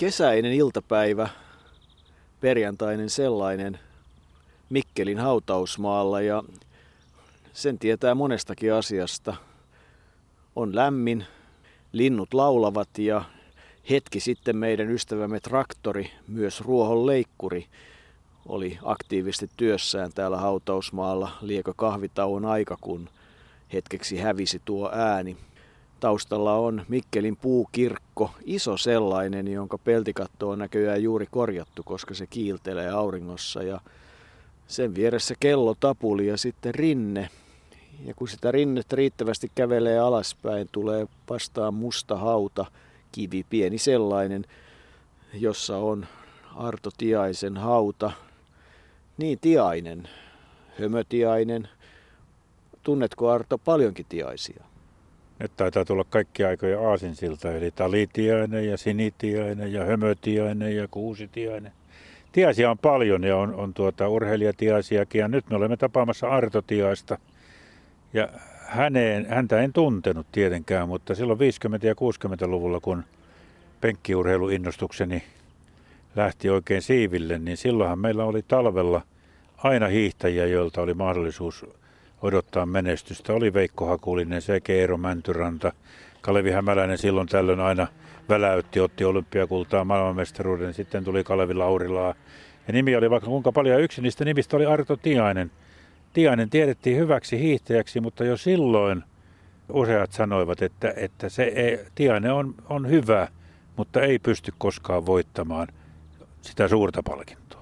kesäinen iltapäivä, perjantainen sellainen Mikkelin hautausmaalla ja sen tietää monestakin asiasta. On lämmin, linnut laulavat ja hetki sitten meidän ystävämme traktori, myös ruohon leikkuri, oli aktiivisesti työssään täällä hautausmaalla liekö kahvitauon aika, kun hetkeksi hävisi tuo ääni. Taustalla on Mikkelin puukirkko, iso sellainen, jonka peltikatto on näköjään juuri korjattu, koska se kiiltelee auringossa. Ja sen vieressä kello tapuli ja sitten rinne. Ja kun sitä rinnettä riittävästi kävelee alaspäin, tulee vastaan musta hauta, kivi, pieni sellainen, jossa on Arto Tiaisen hauta. Niin Tiainen, hömötiainen. Tunnetko Arto paljonkin tiaisia? Nyt taitaa tulla kaikki aikoja aasinsilta, eli talitiainen ja sinitiainen ja hömötiainen ja kuusitiainen. Tiaisia on paljon ja on, on tuota urheilijatiaisiakin ja nyt me olemme tapaamassa Arto Tiaista. Ja häneen, häntä en tuntenut tietenkään, mutta silloin 50- ja 60-luvulla, kun penkkiurheiluinnostukseni lähti oikein siiville, niin silloinhan meillä oli talvella aina hiihtäjiä, joilta oli mahdollisuus odottaa menestystä. Oli Veikko Hakulinen, sekä Eero Mäntyranta, Kalevi Hämäläinen silloin tällöin aina väläytti, otti olympiakultaa maailmanmestaruuden, sitten tuli Kalevi Laurilaa. Ja nimi oli vaikka kuinka paljon, yksi niistä nimistä oli Arto Tiainen. Tiainen tiedettiin hyväksi hiihtäjäksi, mutta jo silloin useat sanoivat, että, että se ei, Tiainen on, on hyvä, mutta ei pysty koskaan voittamaan sitä suurta palkintoa.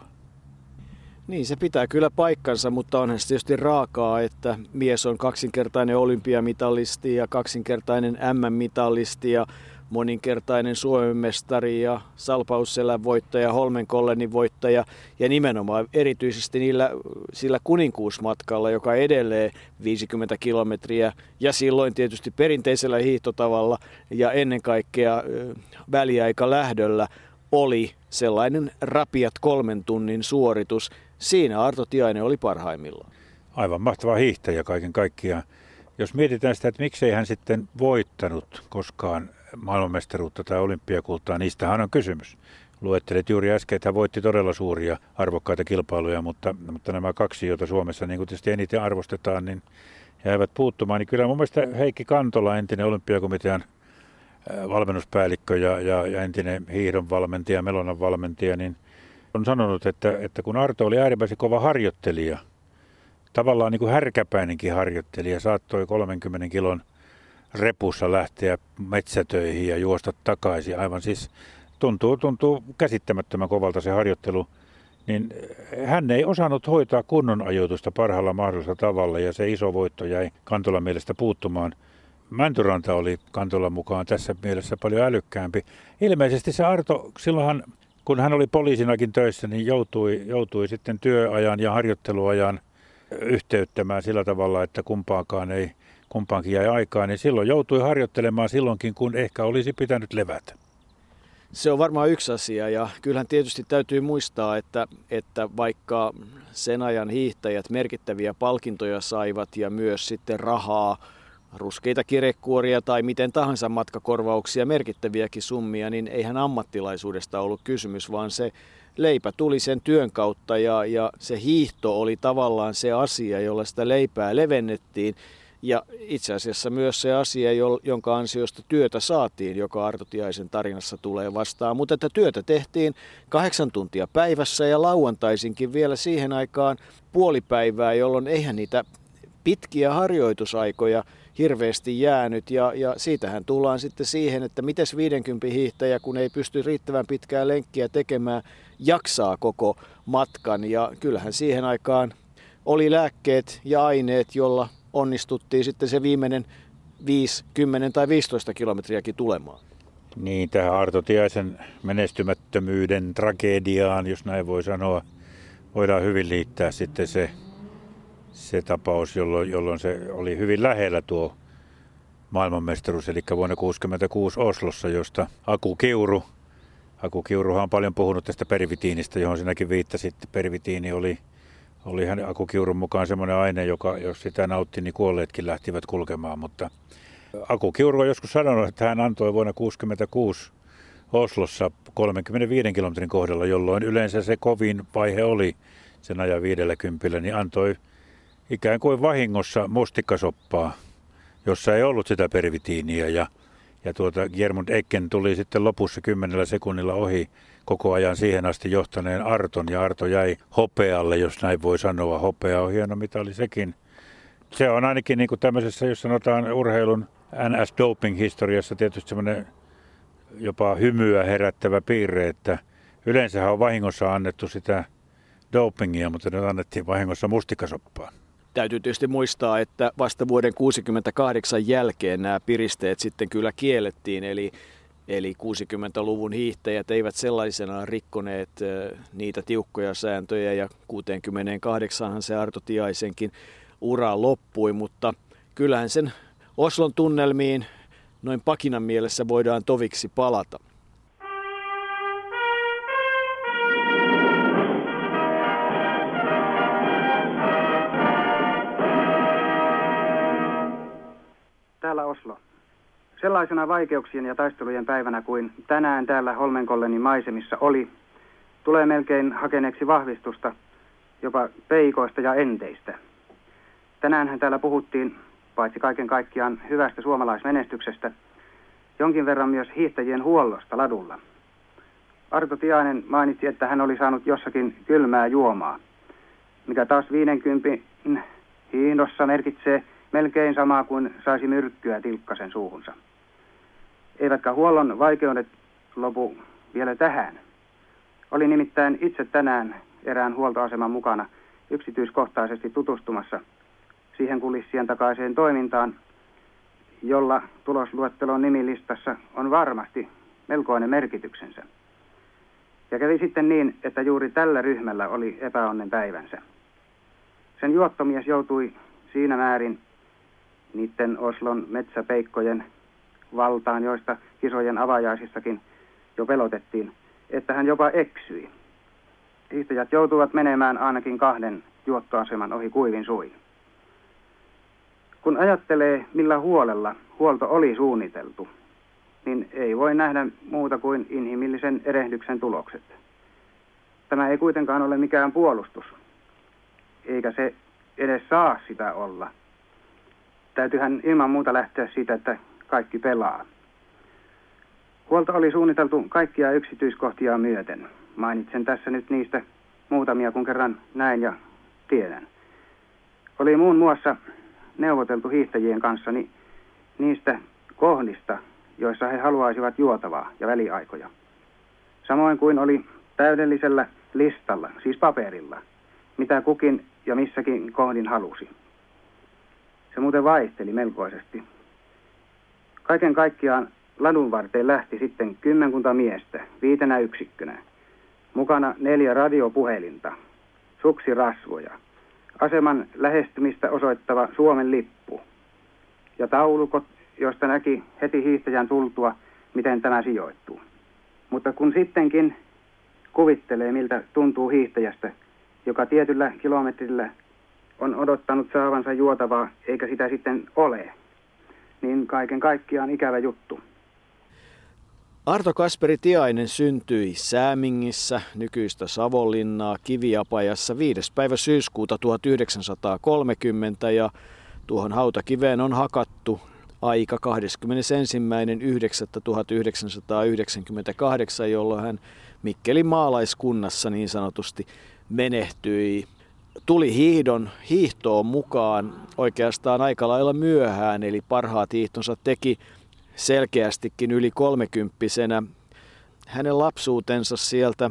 Niin, se pitää kyllä paikkansa, mutta onhan se tietysti raakaa, että mies on kaksinkertainen olympiamitalisti ja kaksinkertainen M-mitalisti ja moninkertainen Suomen mestari ja Salpausselän voittaja, Holmenkollenin voittaja ja nimenomaan erityisesti niillä, sillä kuninkuusmatkalla, joka edelleen 50 kilometriä ja silloin tietysti perinteisellä hiihtotavalla ja ennen kaikkea väliaika lähdöllä oli sellainen rapiat kolmen tunnin suoritus. Siinä Arto Tiainen oli parhaimmillaan. Aivan mahtava hiihtäjä kaiken kaikkiaan. Jos mietitään sitä, että miksei hän sitten voittanut koskaan maailmanmestaruutta tai olympiakultaa, niistähän on kysymys. Luettelet juuri äsken, että hän voitti todella suuria arvokkaita kilpailuja, mutta, mutta nämä kaksi, joita Suomessa niin kuin tietysti eniten arvostetaan, niin jäivät puuttumaan. Niin kyllä mun mielestä Heikki Kantola, entinen olympiakomitean valmennuspäällikkö ja, ja, ja entinen hiihdon valmentaja, melonan valmentaja, niin on sanonut, että, että kun Arto oli äärimmäisen kova harjoittelija, tavallaan niin kuin härkäpäinenkin harjoittelija, saattoi 30 kilon repussa lähteä metsätöihin ja juosta takaisin. Aivan siis tuntuu, tuntuu käsittämättömän kovalta se harjoittelu. Niin hän ei osannut hoitaa kunnon ajoitusta parhaalla mahdollisella tavalla ja se iso voitto jäi Kantolan mielestä puuttumaan. Mäntyranta oli Kantolan mukaan tässä mielessä paljon älykkäämpi. Ilmeisesti se Arto, silloinhan kun hän oli poliisinakin töissä, niin joutui, joutui sitten työajan ja harjoitteluajan yhteyttämään sillä tavalla, että kumpaakaan ei kumpaankin jäi aikaa, niin silloin joutui harjoittelemaan silloinkin, kun ehkä olisi pitänyt levätä. Se on varmaan yksi asia ja kyllähän tietysti täytyy muistaa, että, että vaikka sen ajan hiihtäjät merkittäviä palkintoja saivat ja myös sitten rahaa, ruskeita kirjekuoria tai miten tahansa matkakorvauksia, merkittäviäkin summia, niin eihän ammattilaisuudesta ollut kysymys, vaan se leipä tuli sen työn kautta ja, ja se hiihto oli tavallaan se asia, jolla sitä leipää levennettiin. Ja itse asiassa myös se asia, jonka ansiosta työtä saatiin, joka Arto Tiaisen tarinassa tulee vastaan. Mutta että työtä tehtiin kahdeksan tuntia päivässä ja lauantaisinkin vielä siihen aikaan puolipäivää, jolloin eihän niitä pitkiä harjoitusaikoja hirveästi jäänyt. Ja, ja siitähän tullaan sitten siihen, että miten 50 hiihtäjä, kun ei pysty riittävän pitkää lenkkiä tekemään, jaksaa koko matkan. Ja kyllähän siihen aikaan oli lääkkeet ja aineet, jolla onnistuttiin sitten se viimeinen 5, 10 tai 15 kilometriäkin tulemaan. Niin, tähän Arto Tiaisen menestymättömyyden tragediaan, jos näin voi sanoa, voidaan hyvin liittää sitten se, se tapaus, jolloin, jolloin se oli hyvin lähellä tuo maailmanmestaruus, eli vuonna 1966 Oslossa, josta Aku Kiuru, Aku Kiuruhan on paljon puhunut tästä pervitiinistä, johon sinäkin viittasit. Pervitiini oli oli hän akukiurun mukaan semmoinen aine, joka jos sitä nautti, niin kuolleetkin lähtivät kulkemaan. Mutta akukiuru on joskus sanonut, että hän antoi vuonna 1966 Oslossa 35 kilometrin kohdalla, jolloin yleensä se kovin vaihe oli sen ajan 50, niin antoi ikään kuin vahingossa mustikkasoppaa, jossa ei ollut sitä pervitiiniä ja, ja tuota Germund Ecken tuli sitten lopussa kymmenellä sekunnilla ohi koko ajan siihen asti johtaneen Arton ja Arto jäi hopealle, jos näin voi sanoa. Hopea on hieno oli sekin. Se on ainakin niin kuin tämmöisessä, jos sanotaan urheilun NS-doping-historiassa tietysti semmoinen jopa hymyä herättävä piirre, että yleensä on vahingossa annettu sitä dopingia, mutta nyt annettiin vahingossa mustikasoppaa. Täytyy tietysti muistaa, että vasta vuoden 1968 jälkeen nämä piristeet sitten kyllä kiellettiin, eli, eli 60-luvun hiihtäjät eivät sellaisenaan rikkoneet niitä tiukkoja sääntöjä ja 68han se Arto Tiaisenkin ura loppui, mutta kyllähän sen Oslon tunnelmiin noin pakinan mielessä voidaan toviksi palata. Sellaisena vaikeuksien ja taistelujen päivänä kuin tänään täällä Holmenkollenin maisemissa oli, tulee melkein hakeneeksi vahvistusta jopa peikoista ja enteistä. Tänäänhän täällä puhuttiin paitsi kaiken kaikkiaan hyvästä suomalaismenestyksestä, jonkin verran myös hiihtäjien huollosta ladulla. Arto Tiainen mainitsi, että hän oli saanut jossakin kylmää juomaa, mikä taas 50 hiihdossa merkitsee melkein samaa kuin saisi myrkkyä tilkkasen suuhunsa. Eivätkä huollon vaikeudet lopu vielä tähän. Oli nimittäin itse tänään erään huoltoaseman mukana yksityiskohtaisesti tutustumassa siihen kulissien takaiseen toimintaan, jolla tulosluettelon nimilistassa on varmasti melkoinen merkityksensä. Ja kävi sitten niin, että juuri tällä ryhmällä oli epäonnen päivänsä. Sen juottomies joutui siinä määrin niiden Oslon metsäpeikkojen valtaan, joista kisojen avajaisissakin jo pelotettiin, että hän jopa eksyi. Hiihtäjät joutuvat menemään ainakin kahden juottoaseman ohi kuivin suin. Kun ajattelee, millä huolella huolto oli suunniteltu, niin ei voi nähdä muuta kuin inhimillisen erehdyksen tulokset. Tämä ei kuitenkaan ole mikään puolustus, eikä se edes saa sitä olla. Täytyyhän ilman muuta lähteä siitä, että kaikki pelaa. Huolto oli suunniteltu kaikkia yksityiskohtia myöten. Mainitsen tässä nyt niistä muutamia, kun kerran näin ja tiedän. Oli muun muassa neuvoteltu hiihtäjien kanssa niistä kohdista, joissa he haluaisivat juotavaa ja väliaikoja. Samoin kuin oli täydellisellä listalla, siis paperilla, mitä kukin ja missäkin kohdin halusi. Se muuten vaihteli melkoisesti. Kaiken kaikkiaan ladun varteen lähti sitten kymmenkunta miestä viitenä yksikkönä. Mukana neljä radiopuhelinta, suksirasvoja, aseman lähestymistä osoittava Suomen lippu ja taulukot, joista näki heti hiihtäjän tultua, miten tämä sijoittuu. Mutta kun sittenkin kuvittelee, miltä tuntuu hiihtäjästä, joka tietyllä kilometrillä on odottanut saavansa juotavaa, eikä sitä sitten ole, niin kaiken kaikkiaan ikävä juttu. Arto Kasperi Tiainen syntyi Säämingissä, nykyistä Savonlinnaa, Kiviapajassa 5. päivä syyskuuta 1930 ja tuohon hautakiveen on hakattu aika 21.9.1998, jolloin hän Mikkelin maalaiskunnassa niin sanotusti menehtyi. Tuli hiihdon hiihtoon mukaan oikeastaan aika lailla myöhään, eli parhaat hiihtonsa teki selkeästikin yli kolmekymppisenä. Hänen lapsuutensa sieltä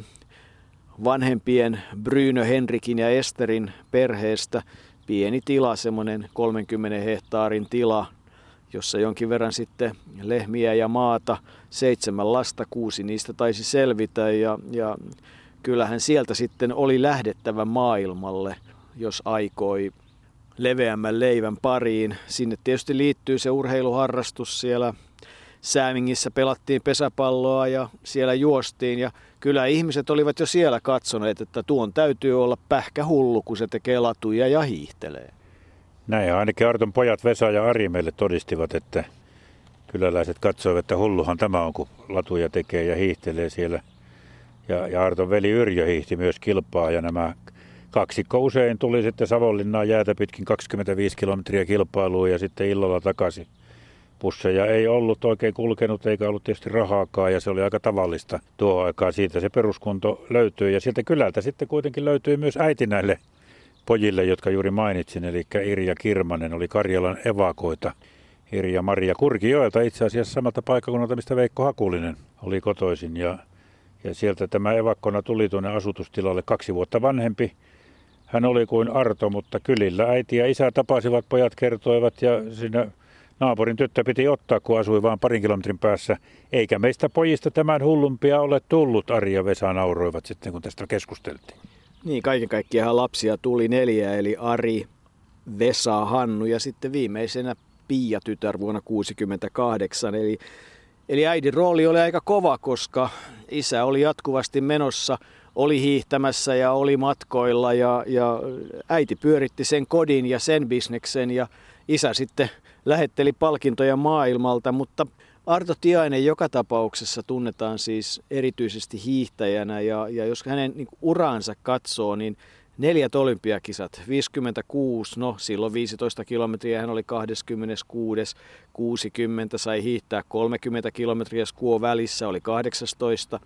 vanhempien Bryno Henrikin ja Esterin perheestä pieni tila, semmoinen 30 hehtaarin tila, jossa jonkin verran sitten lehmiä ja maata, seitsemän lasta, kuusi niistä taisi selvitä ja, ja kyllähän sieltä sitten oli lähdettävä maailmalle, jos aikoi leveämmän leivän pariin. Sinne tietysti liittyy se urheiluharrastus siellä Säämingissä pelattiin pesäpalloa ja siellä juostiin ja kyllä ihmiset olivat jo siellä katsoneet, että tuon täytyy olla pähkä hullu, kun se tekee latuja ja hiihtelee. Näin ainakin Arton pojat Vesa ja Ari meille todistivat, että kyläläiset katsoivat, että hulluhan tämä on, kun latuja tekee ja hiihtelee siellä. Ja, ja Arton veli Yrjö hiihti myös kilpaa ja nämä kaksikko usein tuli sitten Savonlinnaan jäätä pitkin 25 kilometriä kilpailuun ja sitten illalla takaisin. Busseja ei ollut oikein kulkenut eikä ollut tietysti rahaakaan ja se oli aika tavallista tuo aikaa. Siitä se peruskunto löytyy ja sieltä kylältä sitten kuitenkin löytyy myös äiti näille pojille, jotka juuri mainitsin. Eli Irja Kirmanen oli Karjalan evakoita. Irja Maria Kurkijoelta itse asiassa samalta paikkakunnalta, mistä Veikko Hakulinen oli kotoisin. Ja, ja sieltä tämä evakkona tuli tuonne asutustilalle kaksi vuotta vanhempi. Hän oli kuin Arto, mutta kylillä äiti ja isä tapasivat, pojat kertoivat ja siinä naapurin tyttö piti ottaa, kun asui vain parin kilometrin päässä. Eikä meistä pojista tämän hullumpia ole tullut, Ari ja Vesa nauroivat sitten, kun tästä keskusteltiin. Niin, kaiken kaikkiaan lapsia tuli neljä, eli Ari, Vesa, Hannu ja sitten viimeisenä Pia-tytär vuonna 1968. Eli, eli äidin rooli oli aika kova, koska isä oli jatkuvasti menossa, oli hiihtämässä ja oli matkoilla ja, ja äiti pyöritti sen kodin ja sen bisneksen ja isä sitten lähetteli palkintoja maailmalta, mutta Arto Tiainen joka tapauksessa tunnetaan siis erityisesti hiihtäjänä ja, ja jos hänen niin uraansa katsoo, niin neljät olympiakisat, 56, no silloin 15 kilometriä, hän oli 26, 60 sai hiihtää 30 kilometriä skuo välissä, oli 18.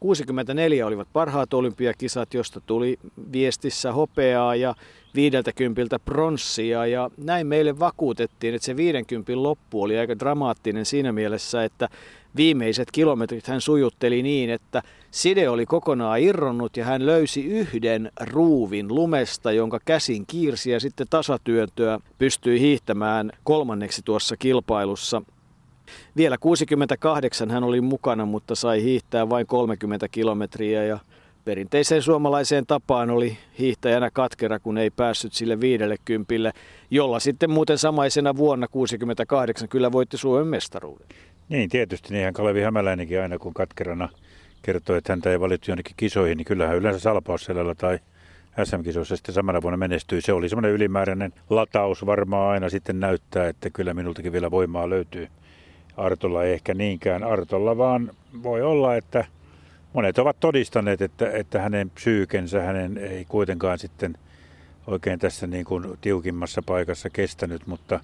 64 olivat parhaat olympiakisat, josta tuli viestissä hopeaa ja 50 pronssia ja näin meille vakuutettiin, että se 50 loppu oli aika dramaattinen siinä mielessä, että viimeiset kilometrit hän sujutteli niin, että side oli kokonaan irronnut ja hän löysi yhden ruuvin lumesta, jonka käsin kiirsi ja sitten tasatyöntöä pystyi hiihtämään kolmanneksi tuossa kilpailussa. Vielä 68 hän oli mukana, mutta sai hiihtää vain 30 kilometriä ja perinteiseen suomalaiseen tapaan oli hiihtäjänä katkera, kun ei päässyt sille viidelle kympille, jolla sitten muuten samaisena vuonna 68 kyllä voitti Suomen mestaruuden. Niin, tietysti niinhän Kalevi Hämäläinenkin aina kun katkerana kertoi, että häntä ei valittu jonnekin kisoihin, niin kyllähän yleensä salpausselällä tai SM-kisoissa sitten samana vuonna menestyi. Se oli semmoinen ylimääräinen lataus varmaan aina sitten näyttää, että kyllä minultakin vielä voimaa löytyy. Artolla ei ehkä niinkään Artolla, vaan voi olla, että monet ovat todistaneet, että, että hänen psyykensä, hänen ei kuitenkaan sitten oikein tässä niin kuin tiukimmassa paikassa kestänyt, mutta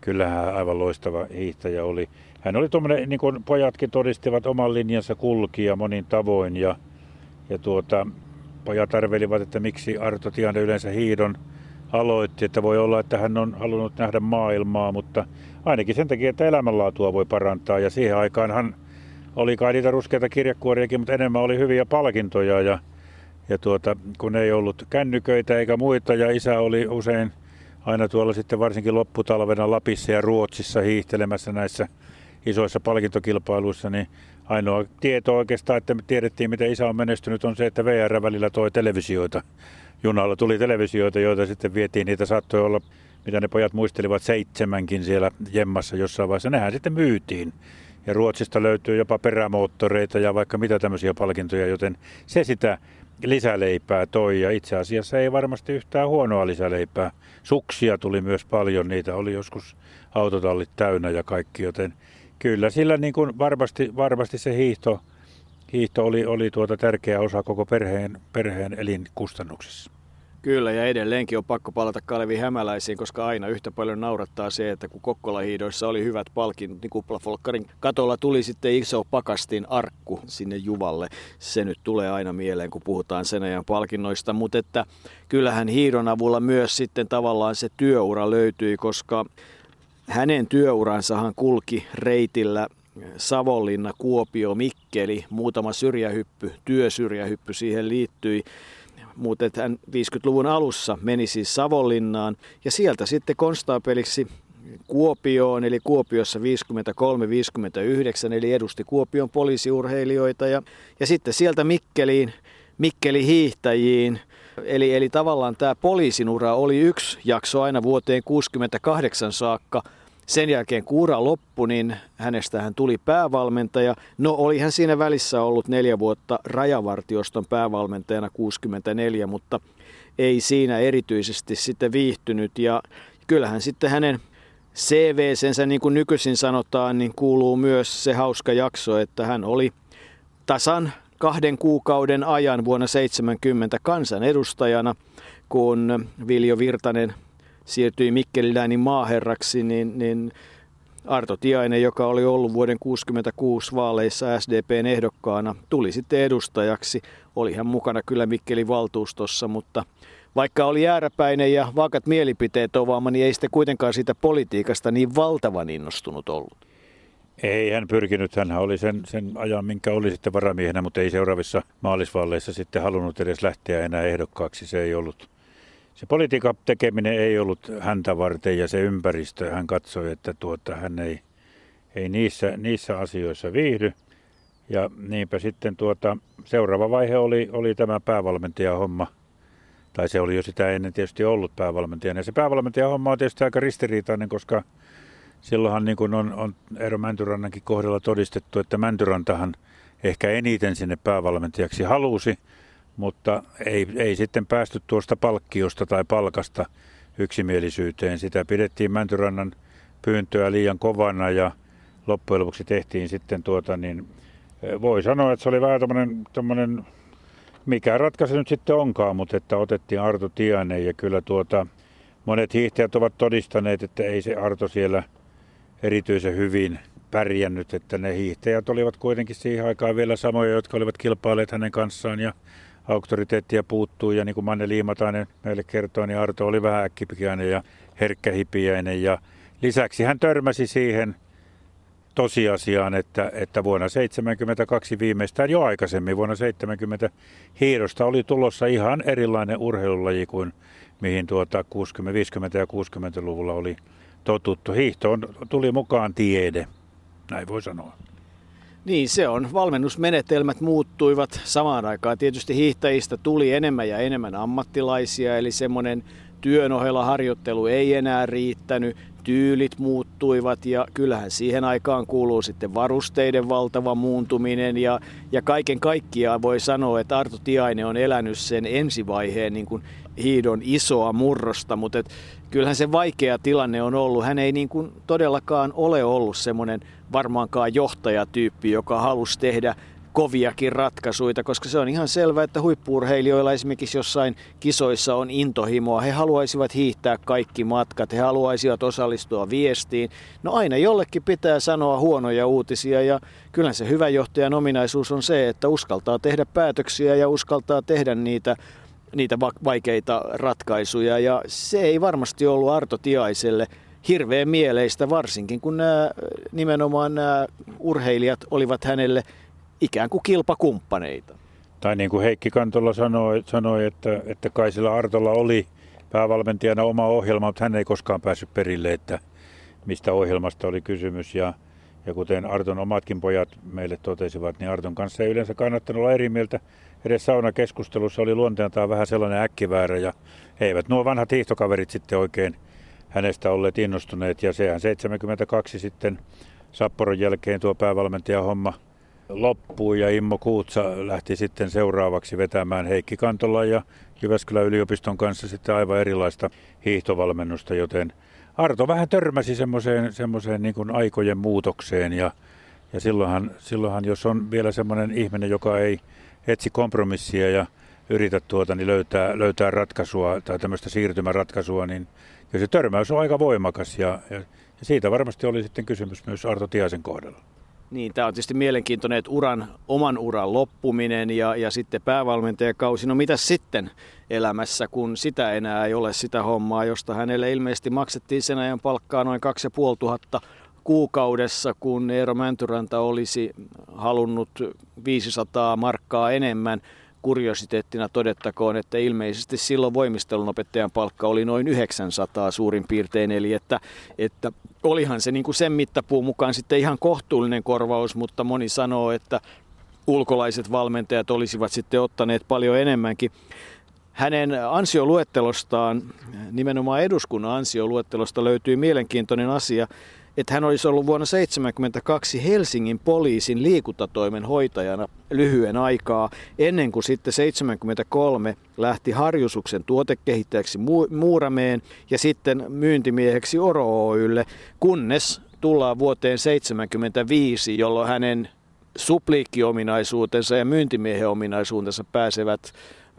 kyllähän aivan loistava hiihtäjä oli. Hän oli tuommoinen, niin kuin pojatkin todistivat, oman linjansa kulkija monin tavoin ja, ja tuota, pojat arvelivat, että miksi Arto Tianen yleensä hiidon aloitti, että voi olla, että hän on halunnut nähdä maailmaa, mutta ainakin sen takia, että elämänlaatua voi parantaa ja siihen aikaan hän oli kai niitä ruskeita kirjekuoriakin, mutta enemmän oli hyviä palkintoja ja, ja tuota, kun ei ollut kännyköitä eikä muita ja isä oli usein aina tuolla sitten varsinkin lopputalvena Lapissa ja Ruotsissa hiihtelemässä näissä isoissa palkintokilpailuissa, niin ainoa tieto oikeastaan, että me tiedettiin, miten isä on menestynyt, on se, että VR välillä toi televisioita. Junalla tuli televisioita, joita sitten vietiin, niitä saattoi olla, mitä ne pojat muistelivat, seitsemänkin siellä jemmassa jossain vaiheessa. Nehän sitten myytiin. Ja Ruotsista löytyy jopa perämoottoreita ja vaikka mitä tämmöisiä palkintoja, joten se sitä lisäleipää toi ja itse asiassa ei varmasti yhtään huonoa lisäleipää. Suksia tuli myös paljon, niitä oli joskus autotallit täynnä ja kaikki, joten kyllä sillä niin kuin varmasti, varmasti se hiihto, hiihto oli, oli tuota tärkeä osa koko perheen, perheen elinkustannuksissa. Kyllä, ja edelleenkin on pakko palata Kalevi Hämäläisiin, koska aina yhtä paljon naurattaa se, että kun Kokkola-hiidoissa oli hyvät palkinnot, niin kuplafolkkarin katolla tuli sitten iso pakastin arkku sinne Juvalle. Se nyt tulee aina mieleen, kun puhutaan sen ajan palkinnoista, mutta että kyllähän hiidon avulla myös sitten tavallaan se työura löytyi, koska hänen työuransahan kulki reitillä Savonlinna, Kuopio, Mikkeli, muutama syrjähyppy, työsyrjähyppy siihen liittyi mutta hän 50-luvun alussa meni siis Savonlinnaan ja sieltä sitten konstaapeliksi Kuopioon, eli Kuopiossa 53-59, eli edusti Kuopion poliisiurheilijoita ja, ja sitten sieltä Mikkeliin, Mikkeli hiihtäjiin, Eli, eli tavallaan tämä poliisinura oli yksi jakso aina vuoteen 68 saakka – sen jälkeen kuura loppui, niin hänestä hän tuli päävalmentaja. No oli hän siinä välissä ollut neljä vuotta rajavartioston päävalmentajana 64, mutta ei siinä erityisesti sitten viihtynyt. Ja kyllähän sitten hänen CV-sensä, niin kuin nykyisin sanotaan, niin kuuluu myös se hauska jakso, että hän oli tasan kahden kuukauden ajan vuonna 70 kansanedustajana, kun Viljo Virtanen siirtyi Mikkeliläinin maaherraksi, niin, niin Arto Tiainen, joka oli ollut vuoden 1966 vaaleissa SDPn ehdokkaana, tuli sitten edustajaksi. Oli hän mukana kyllä Mikkelin valtuustossa, mutta vaikka oli jääräpäinen ja vakat mielipiteet ovaama, niin ei sitten kuitenkaan siitä politiikasta niin valtavan innostunut ollut. Ei hän pyrkinyt, hän oli sen, sen ajan, minkä oli sitten varamiehenä, mutta ei seuraavissa maalisvalleissa sitten halunnut edes lähteä enää ehdokkaaksi. Se ei ollut, se politiikan tekeminen ei ollut häntä varten ja se ympäristö, hän katsoi, että tuota, hän ei, ei niissä, niissä asioissa viihdy. Ja niinpä sitten tuota, seuraava vaihe oli, oli tämä päävalmentajahomma. Tai se oli jo sitä ennen tietysti ollut päävalmentajana. Ja se päävalmentajahomma on tietysti aika ristiriitainen, koska silloinhan niin kuin on, on Eero Mäntyrannankin kohdalla todistettu, että Mäntyrantahan ehkä eniten sinne päävalmentajaksi halusi, mutta ei, ei sitten päästy tuosta palkkiosta tai palkasta yksimielisyyteen. Sitä pidettiin Mäntyrannan pyyntöä liian kovana ja loppujen lopuksi tehtiin sitten tuota niin, voi sanoa, että se oli vähän tämmöinen, mikä ratkaisu nyt sitten onkaan, mutta että otettiin Arto Tiainen ja kyllä tuota, monet hiihtäjät ovat todistaneet, että ei se Arto siellä – erityisen hyvin pärjännyt, että ne hiihtäjät olivat kuitenkin siihen aikaan vielä samoja, jotka olivat kilpailleet hänen kanssaan ja auktoriteettia puuttuu ja niin kuin Manne Liimatainen meille kertoi, niin Arto oli vähän äkkipikäinen ja herkkähipiäinen ja lisäksi hän törmäsi siihen tosiasiaan, että, että vuonna 72 viimeistään jo aikaisemmin, vuonna 70 hiirosta oli tulossa ihan erilainen urheilulaji kuin mihin tuota 60, 50 ja 60-luvulla oli totuttu. Hiihtoon tuli mukaan tiede, näin voi sanoa. Niin se on. Valmennusmenetelmät muuttuivat samaan aikaan. Tietysti hiihtäjistä tuli enemmän ja enemmän ammattilaisia, eli semmoinen työn ohella harjoittelu ei enää riittänyt, tyylit muuttuivat ja kyllähän siihen aikaan kuuluu sitten varusteiden valtava muuntuminen ja, ja kaiken kaikkiaan voi sanoa, että Arto Tiainen on elänyt sen ensivaiheen niin kuin hiidon isoa murrosta, mutta et kyllähän se vaikea tilanne on ollut. Hän ei niin kuin todellakaan ole ollut semmoinen varmaankaan johtajatyyppi, joka halusi tehdä koviakin ratkaisuja, koska se on ihan selvää, että huippuurheilijoilla esimerkiksi jossain kisoissa on intohimoa. He haluaisivat hiihtää kaikki matkat, he haluaisivat osallistua viestiin. No aina jollekin pitää sanoa huonoja uutisia ja kyllä se hyvä johtajan ominaisuus on se, että uskaltaa tehdä päätöksiä ja uskaltaa tehdä niitä niitä vaikeita ratkaisuja ja se ei varmasti ollut Arto Tiaiselle hirveän mieleistä, varsinkin kun nämä, nimenomaan nämä urheilijat olivat hänelle ikään kuin kilpakumppaneita. Tai niin kuin Heikki Kantola sanoi, sanoi että, että kai sillä Artolla oli päävalmentajana oma ohjelma, mutta hän ei koskaan päässyt perille, että mistä ohjelmasta oli kysymys. Ja, ja kuten Arton omatkin pojat meille totesivat, niin Arton kanssa ei yleensä kannattanut olla eri mieltä. Edes saunakeskustelussa oli luonteeltaan vähän sellainen äkkiväärä ja eivät nuo vanhat hiihtokaverit sitten oikein hänestä olleet innostuneet. Ja sehän 72 sitten Sapporon jälkeen tuo päävalmentaja homma loppui ja Immo Kuutsa lähti sitten seuraavaksi vetämään Heikki Kantola ja Jyväskylän yliopiston kanssa sitten aivan erilaista hiihtovalmennusta, joten Arto vähän törmäsi semmoiseen, semmoiseen niin kuin aikojen muutokseen ja, ja silloinhan, silloinhan, jos on vielä semmoinen ihminen, joka ei etsi kompromissia ja yritä tuota, niin löytää, löytää ratkaisua tai tämmöistä siirtymäratkaisua, niin ja se törmäys on aika voimakas ja, ja, ja siitä varmasti oli sitten kysymys myös Arto Tiaisen kohdalla. Niin, tämä on tietysti mielenkiintoinen, että uran, oman uran loppuminen ja, ja sitten päävalmentajakausi. No mitä sitten elämässä, kun sitä enää ei ole sitä hommaa, josta hänelle ilmeisesti maksettiin sen ajan palkkaa noin 2500 kuukaudessa, kun Eero Mäntyranta olisi halunnut 500 markkaa enemmän – kuriositeettina todettakoon, että ilmeisesti silloin voimistelun opettajan palkka oli noin 900 suurin piirtein, eli että, että olihan se niin kuin sen mittapuun mukaan sitten ihan kohtuullinen korvaus, mutta moni sanoo, että ulkolaiset valmentajat olisivat sitten ottaneet paljon enemmänkin. Hänen ansioluettelostaan, nimenomaan eduskunnan ansioluettelosta löytyy mielenkiintoinen asia, että hän olisi ollut vuonna 1972 Helsingin poliisin liikuntatoimen hoitajana lyhyen aikaa, ennen kuin sitten 73 lähti Harjusuksen tuotekehittäjäksi Muurameen ja sitten myyntimieheksi Oro Oylle, kunnes tullaan vuoteen 1975, jolloin hänen supliikkiominaisuutensa ja myyntimiehen ominaisuutensa pääsevät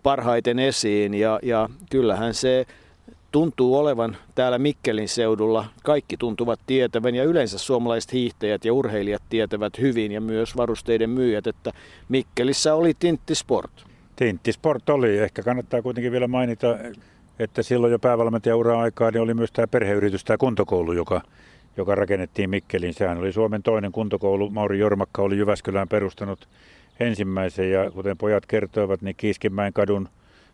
parhaiten esiin. Ja, ja kyllähän se tuntuu olevan täällä Mikkelin seudulla. Kaikki tuntuvat tietävän ja yleensä suomalaiset hiihtäjät ja urheilijat tietävät hyvin ja myös varusteiden myyjät, että Mikkelissä oli Tintti Sport. Tintti Sport oli. Ehkä kannattaa kuitenkin vielä mainita, että silloin jo päävalmentajaura aikaa niin oli myös tämä perheyritys, tämä kuntokoulu, joka, joka rakennettiin Mikkeliin. Sehän oli Suomen toinen kuntokoulu. Mauri Jormakka oli Jyväskylään perustanut ensimmäisen ja kuten pojat kertoivat, niin Kiiskimäen kadun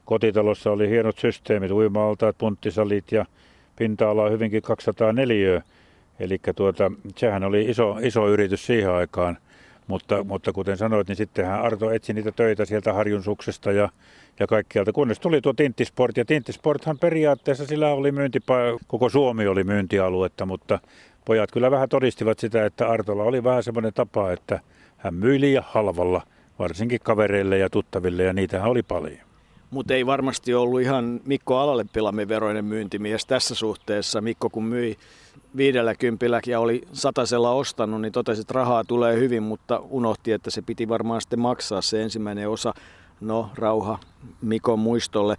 Kotitalossa oli hienot systeemit, uima-altaat, punttisalit ja pinta-ala hyvinkin 204. Eli tuota, sehän oli iso, iso yritys siihen aikaan. Mutta, mutta kuten sanoit, niin sittenhän Arto etsi niitä töitä sieltä harjunsuksesta ja, ja kaikkialta, kunnes tuli tuo Tinttisport. Ja Tinttisporthan periaatteessa sillä oli myyntipa, koko Suomi oli myyntialuetta, mutta pojat kyllä vähän todistivat sitä, että Artolla oli vähän semmoinen tapa, että hän myi liian halvalla, varsinkin kavereille ja tuttaville, ja niitähän oli paljon mutta ei varmasti ollut ihan Mikko Alalle veroinen myyntimies tässä suhteessa. Mikko kun myi viidellä kympillä ja oli satasella ostanut, niin totesi, että rahaa tulee hyvin, mutta unohti, että se piti varmaan sitten maksaa se ensimmäinen osa. No, rauha Mikon muistolle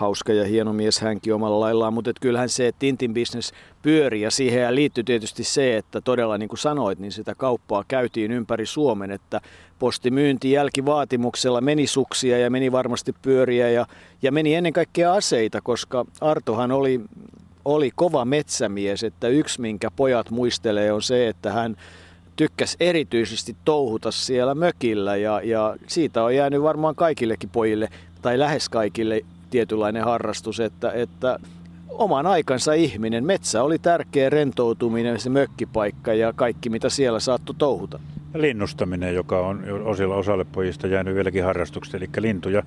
hauska ja hieno mies hänkin omalla laillaan, mutta kyllähän se Tintin business pyöri ja siihen liittyy tietysti se, että todella niin kuin sanoit, niin sitä kauppaa käytiin ympäri Suomen, että postimyynti jälkivaatimuksella meni suksia ja meni varmasti pyöriä ja, ja meni ennen kaikkea aseita, koska Artohan oli, oli kova metsämies, että yksi minkä pojat muistelee on se, että hän tykkäsi erityisesti touhuta siellä mökillä ja, ja siitä on jäänyt varmaan kaikillekin pojille tai lähes kaikille tietynlainen harrastus, että, että oman aikansa ihminen. Metsä oli tärkeä rentoutuminen, se mökkipaikka ja kaikki mitä siellä saattoi touhuta. Linnustaminen, joka on osilla osalle pojista jäänyt vieläkin harrastuksesta, eli lintuja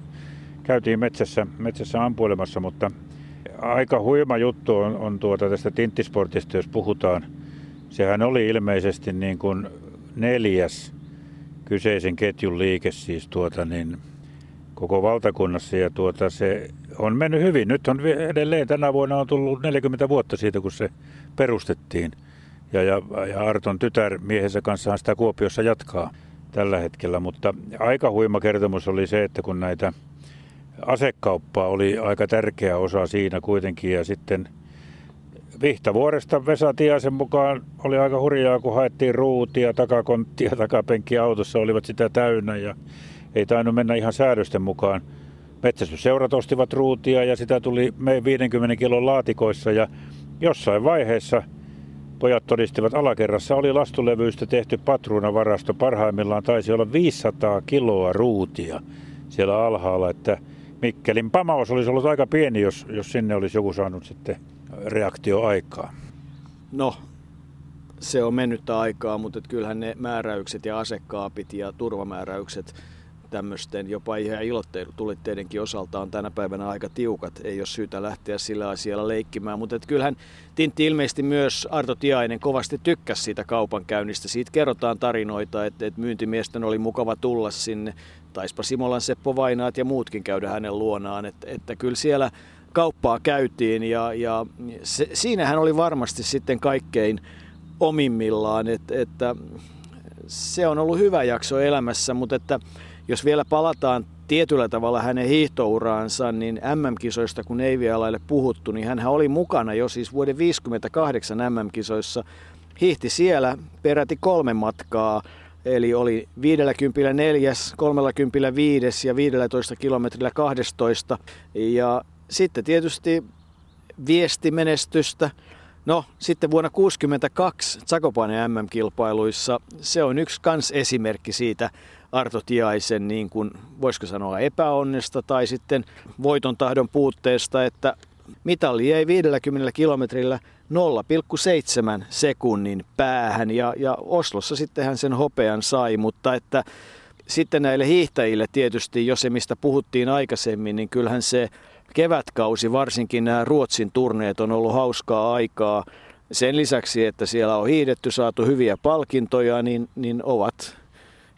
käytiin metsässä, metsässä ampuilemassa, mutta aika huima juttu on, on tuota tästä tinttisportista, jos puhutaan. Sehän oli ilmeisesti niin kuin neljäs kyseisen ketjun liike, siis tuota niin, koko valtakunnassa ja tuota, se on mennyt hyvin. Nyt on edelleen, tänä vuonna on tullut 40 vuotta siitä, kun se perustettiin. Ja, ja, ja Arton tytär miehensä kanssa sitä Kuopiossa jatkaa tällä hetkellä, mutta aika huima kertomus oli se, että kun näitä asekauppaa oli aika tärkeä osa siinä kuitenkin ja sitten Vihtavuoresta Vesa Tiasen mukaan oli aika hurjaa, kun haettiin ruutia, takakonttia, takapenkkiä autossa olivat sitä täynnä ja ei tainnut mennä ihan säädösten mukaan. Metsästysseurat ostivat ruutia ja sitä tuli me 50 kilon laatikoissa ja jossain vaiheessa pojat todistivat alakerrassa oli lastulevyistä tehty patruunavarasto. Parhaimmillaan taisi olla 500 kiloa ruutia siellä alhaalla, että Mikkelin pamaus olisi ollut aika pieni, jos, jos sinne olisi joku saanut sitten reaktioaikaa. No, se on mennyttä aikaa, mutta kyllähän ne määräykset ja asekaapit ja turvamääräykset tämmöisten jopa ihan ilotteidenkin osalta on tänä päivänä aika tiukat. Ei ole syytä lähteä sillä asialla leikkimään, mutta et kyllähän Tintti ilmeisesti myös Arto Tiainen kovasti tykkäsi siitä kaupankäynnistä. Siitä kerrotaan tarinoita, että, että myyntimiesten oli mukava tulla sinne. Taispa Simolan Seppo Vainaat ja muutkin käydä hänen luonaan, että, että kyllä siellä kauppaa käytiin ja, ja se, siinähän oli varmasti sitten kaikkein omimmillaan, että, että se on ollut hyvä jakso elämässä, mutta että jos vielä palataan tietyllä tavalla hänen hiihtouraansa, niin MM-kisoista kun ei vielä ole puhuttu, niin hän oli mukana jo siis vuoden 58 MM-kisoissa. Hiihti siellä peräti kolme matkaa, eli oli 54, 30 5 ja 15 kilometrillä 12. Ja sitten tietysti viestimenestystä. No, sitten vuonna 1962 Zakopanen MM-kilpailuissa se on yksi kans esimerkki siitä Arto Tiaisen niin kuin, voisiko sanoa epäonnesta tai sitten voiton tahdon puutteesta, että mitalli jäi 50 kilometrillä 0,7 sekunnin päähän ja, ja Oslossa sitten hän sen hopean sai, mutta että sitten näille hiihtäjille tietysti, jos se mistä puhuttiin aikaisemmin, niin kyllähän se kevätkausi, varsinkin nämä Ruotsin turneet on ollut hauskaa aikaa. Sen lisäksi, että siellä on hiidetty, saatu hyviä palkintoja, niin, niin ovat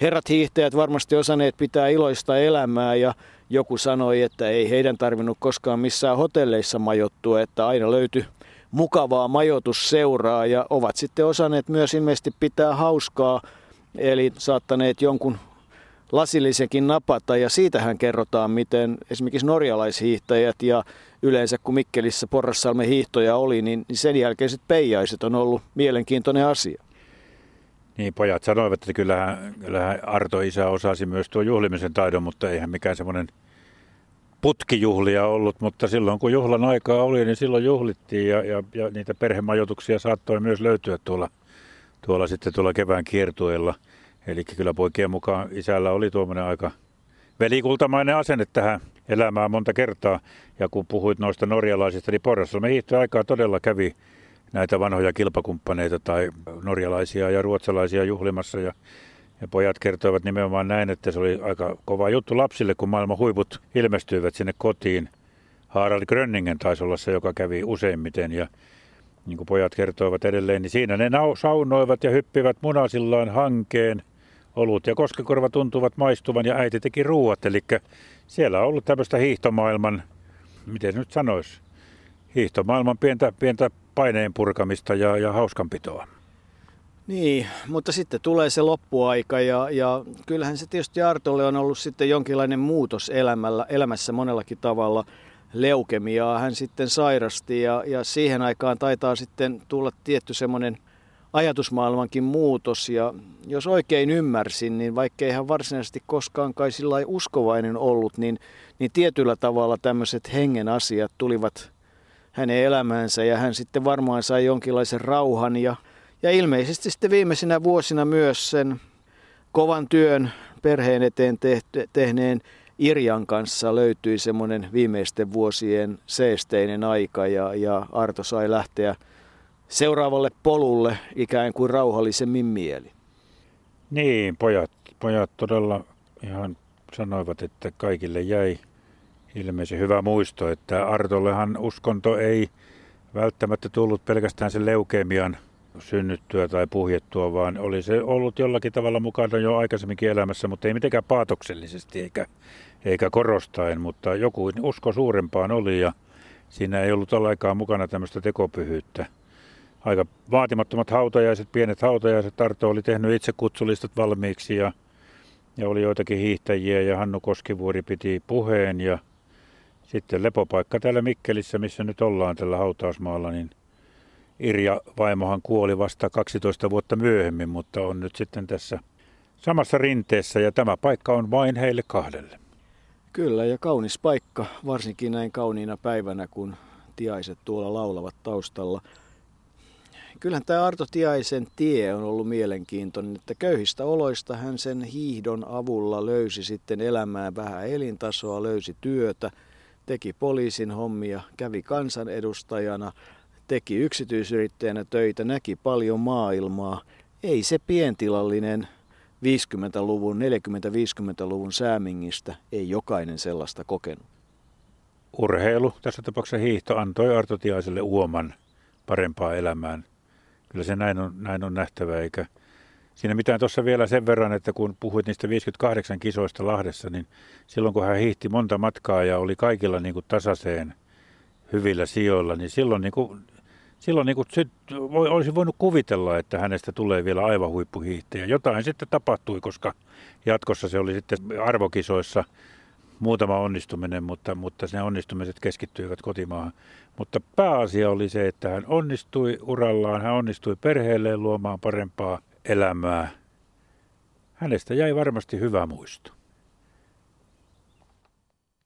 herrat hiihtäjät varmasti osaneet pitää iloista elämää ja joku sanoi, että ei heidän tarvinnut koskaan missään hotelleissa majottua, että aina löytyi mukavaa majoitusseuraa ja ovat sitten osanneet myös ilmeisesti pitää hauskaa, eli saattaneet jonkun lasillisenkin napata ja siitähän kerrotaan, miten esimerkiksi norjalaishiihtäjät ja yleensä kun Mikkelissä Porrassalmen hiihtoja oli, niin sen jälkeiset peijaiset on ollut mielenkiintoinen asia. Niin, pojat sanoivat, että kyllähän, kyllähän Arto isä osasi myös tuo juhlimisen taidon, mutta eihän mikään semmoinen putkijuhlia ollut, mutta silloin kun juhlan aikaa oli, niin silloin juhlittiin ja, ja, ja niitä perhemajoituksia saattoi myös löytyä tuolla, tuolla sitten tuolla kevään kiertueella. Eli kyllä poikien mukaan isällä oli tuommoinen aika velikultamainen asenne tähän elämään monta kertaa. Ja kun puhuit noista norjalaisista, niin Porrasalmen hiihtoaikaa todella kävi näitä vanhoja kilpakumppaneita tai norjalaisia ja ruotsalaisia juhlimassa. Ja, ja pojat kertoivat nimenomaan näin, että se oli aika kova juttu lapsille, kun maailman huiput ilmestyivät sinne kotiin. Harald Grönningen taisi olla se, joka kävi useimmiten ja niin kuin pojat kertoivat edelleen, niin siinä ne saunoivat ja hyppivät munasillaan hankeen. Olut ja koskekorva tuntuvat maistuvan ja äiti teki ruuat. Eli siellä on ollut tämmöistä hiihtomaailman, miten nyt sanoisi, hiihtomaailman pientä, pientä paineen purkamista ja, ja hauskanpitoa. Niin, mutta sitten tulee se loppuaika ja, ja kyllähän se tietysti Artolle on ollut sitten jonkinlainen muutos elämällä, elämässä monellakin tavalla. Leukemiaa hän sitten sairasti ja, ja siihen aikaan taitaa sitten tulla tietty semmoinen ajatusmaailmankin muutos. Ja jos oikein ymmärsin, niin vaikkei hän varsinaisesti koskaan kai sillä uskovainen ollut, niin, niin tietyllä tavalla tämmöiset hengen asiat tulivat hänen elämäänsä ja hän sitten varmaan sai jonkinlaisen rauhan ja, ja ilmeisesti sitten viimeisinä vuosina myös sen kovan työn perheen eteen tehty, tehneen Irjan kanssa löytyi semmoinen viimeisten vuosien seesteinen aika ja, ja Arto sai lähteä seuraavalle polulle ikään kuin rauhallisemmin mieli. Niin, pojat, pojat todella ihan sanoivat, että kaikille jäi ilmeisen hyvä muisto, että Artollehan uskonto ei välttämättä tullut pelkästään sen leukemian synnyttyä tai puhjettua, vaan oli se ollut jollakin tavalla mukana jo aikaisemminkin elämässä, mutta ei mitenkään paatoksellisesti eikä, eikä korostaen, mutta joku usko suurempaan oli ja siinä ei ollut aikaa mukana tämmöistä tekopyhyyttä. Aika vaatimattomat hautajaiset, pienet hautajaiset. Arto oli tehnyt itse kutsulistat valmiiksi ja, ja oli joitakin hiihtäjiä ja Hannu Koskivuori piti puheen ja sitten lepopaikka täällä Mikkelissä, missä nyt ollaan tällä hautausmaalla, niin Irja vaimohan kuoli vasta 12 vuotta myöhemmin, mutta on nyt sitten tässä samassa rinteessä ja tämä paikka on vain heille kahdelle. Kyllä ja kaunis paikka, varsinkin näin kauniina päivänä, kun tiaiset tuolla laulavat taustalla. Kyllähän tämä Arto Tiaisen tie on ollut mielenkiintoinen, että köyhistä oloista hän sen hiihdon avulla löysi sitten elämään vähän elintasoa, löysi työtä – teki poliisin hommia, kävi kansanedustajana, teki yksityisyrittäjänä töitä, näki paljon maailmaa. Ei se pientilallinen 50-luvun, 40-50-luvun säämingistä, ei jokainen sellaista kokenut. Urheilu, tässä tapauksessa hiihto, antoi Arto Tiaiselle uoman parempaa elämään. Kyllä se näin on, näin on nähtävä, eikä Siinä mitään tuossa vielä sen verran, että kun puhuit niistä 58 kisoista Lahdessa, niin silloin kun hän hiihti monta matkaa ja oli kaikilla niin kuin tasaiseen hyvillä sijoilla, niin silloin, niin kuin, silloin niin kuin, olisi voinut kuvitella, että hänestä tulee vielä aivan huippuhiihtäjä. Jotain sitten tapahtui, koska jatkossa se oli sitten arvokisoissa muutama onnistuminen, mutta, mutta ne onnistumiset keskittyivät kotimaahan. Mutta pääasia oli se, että hän onnistui urallaan, hän onnistui perheelleen luomaan parempaa elämää. Hänestä jäi varmasti hyvä muisto.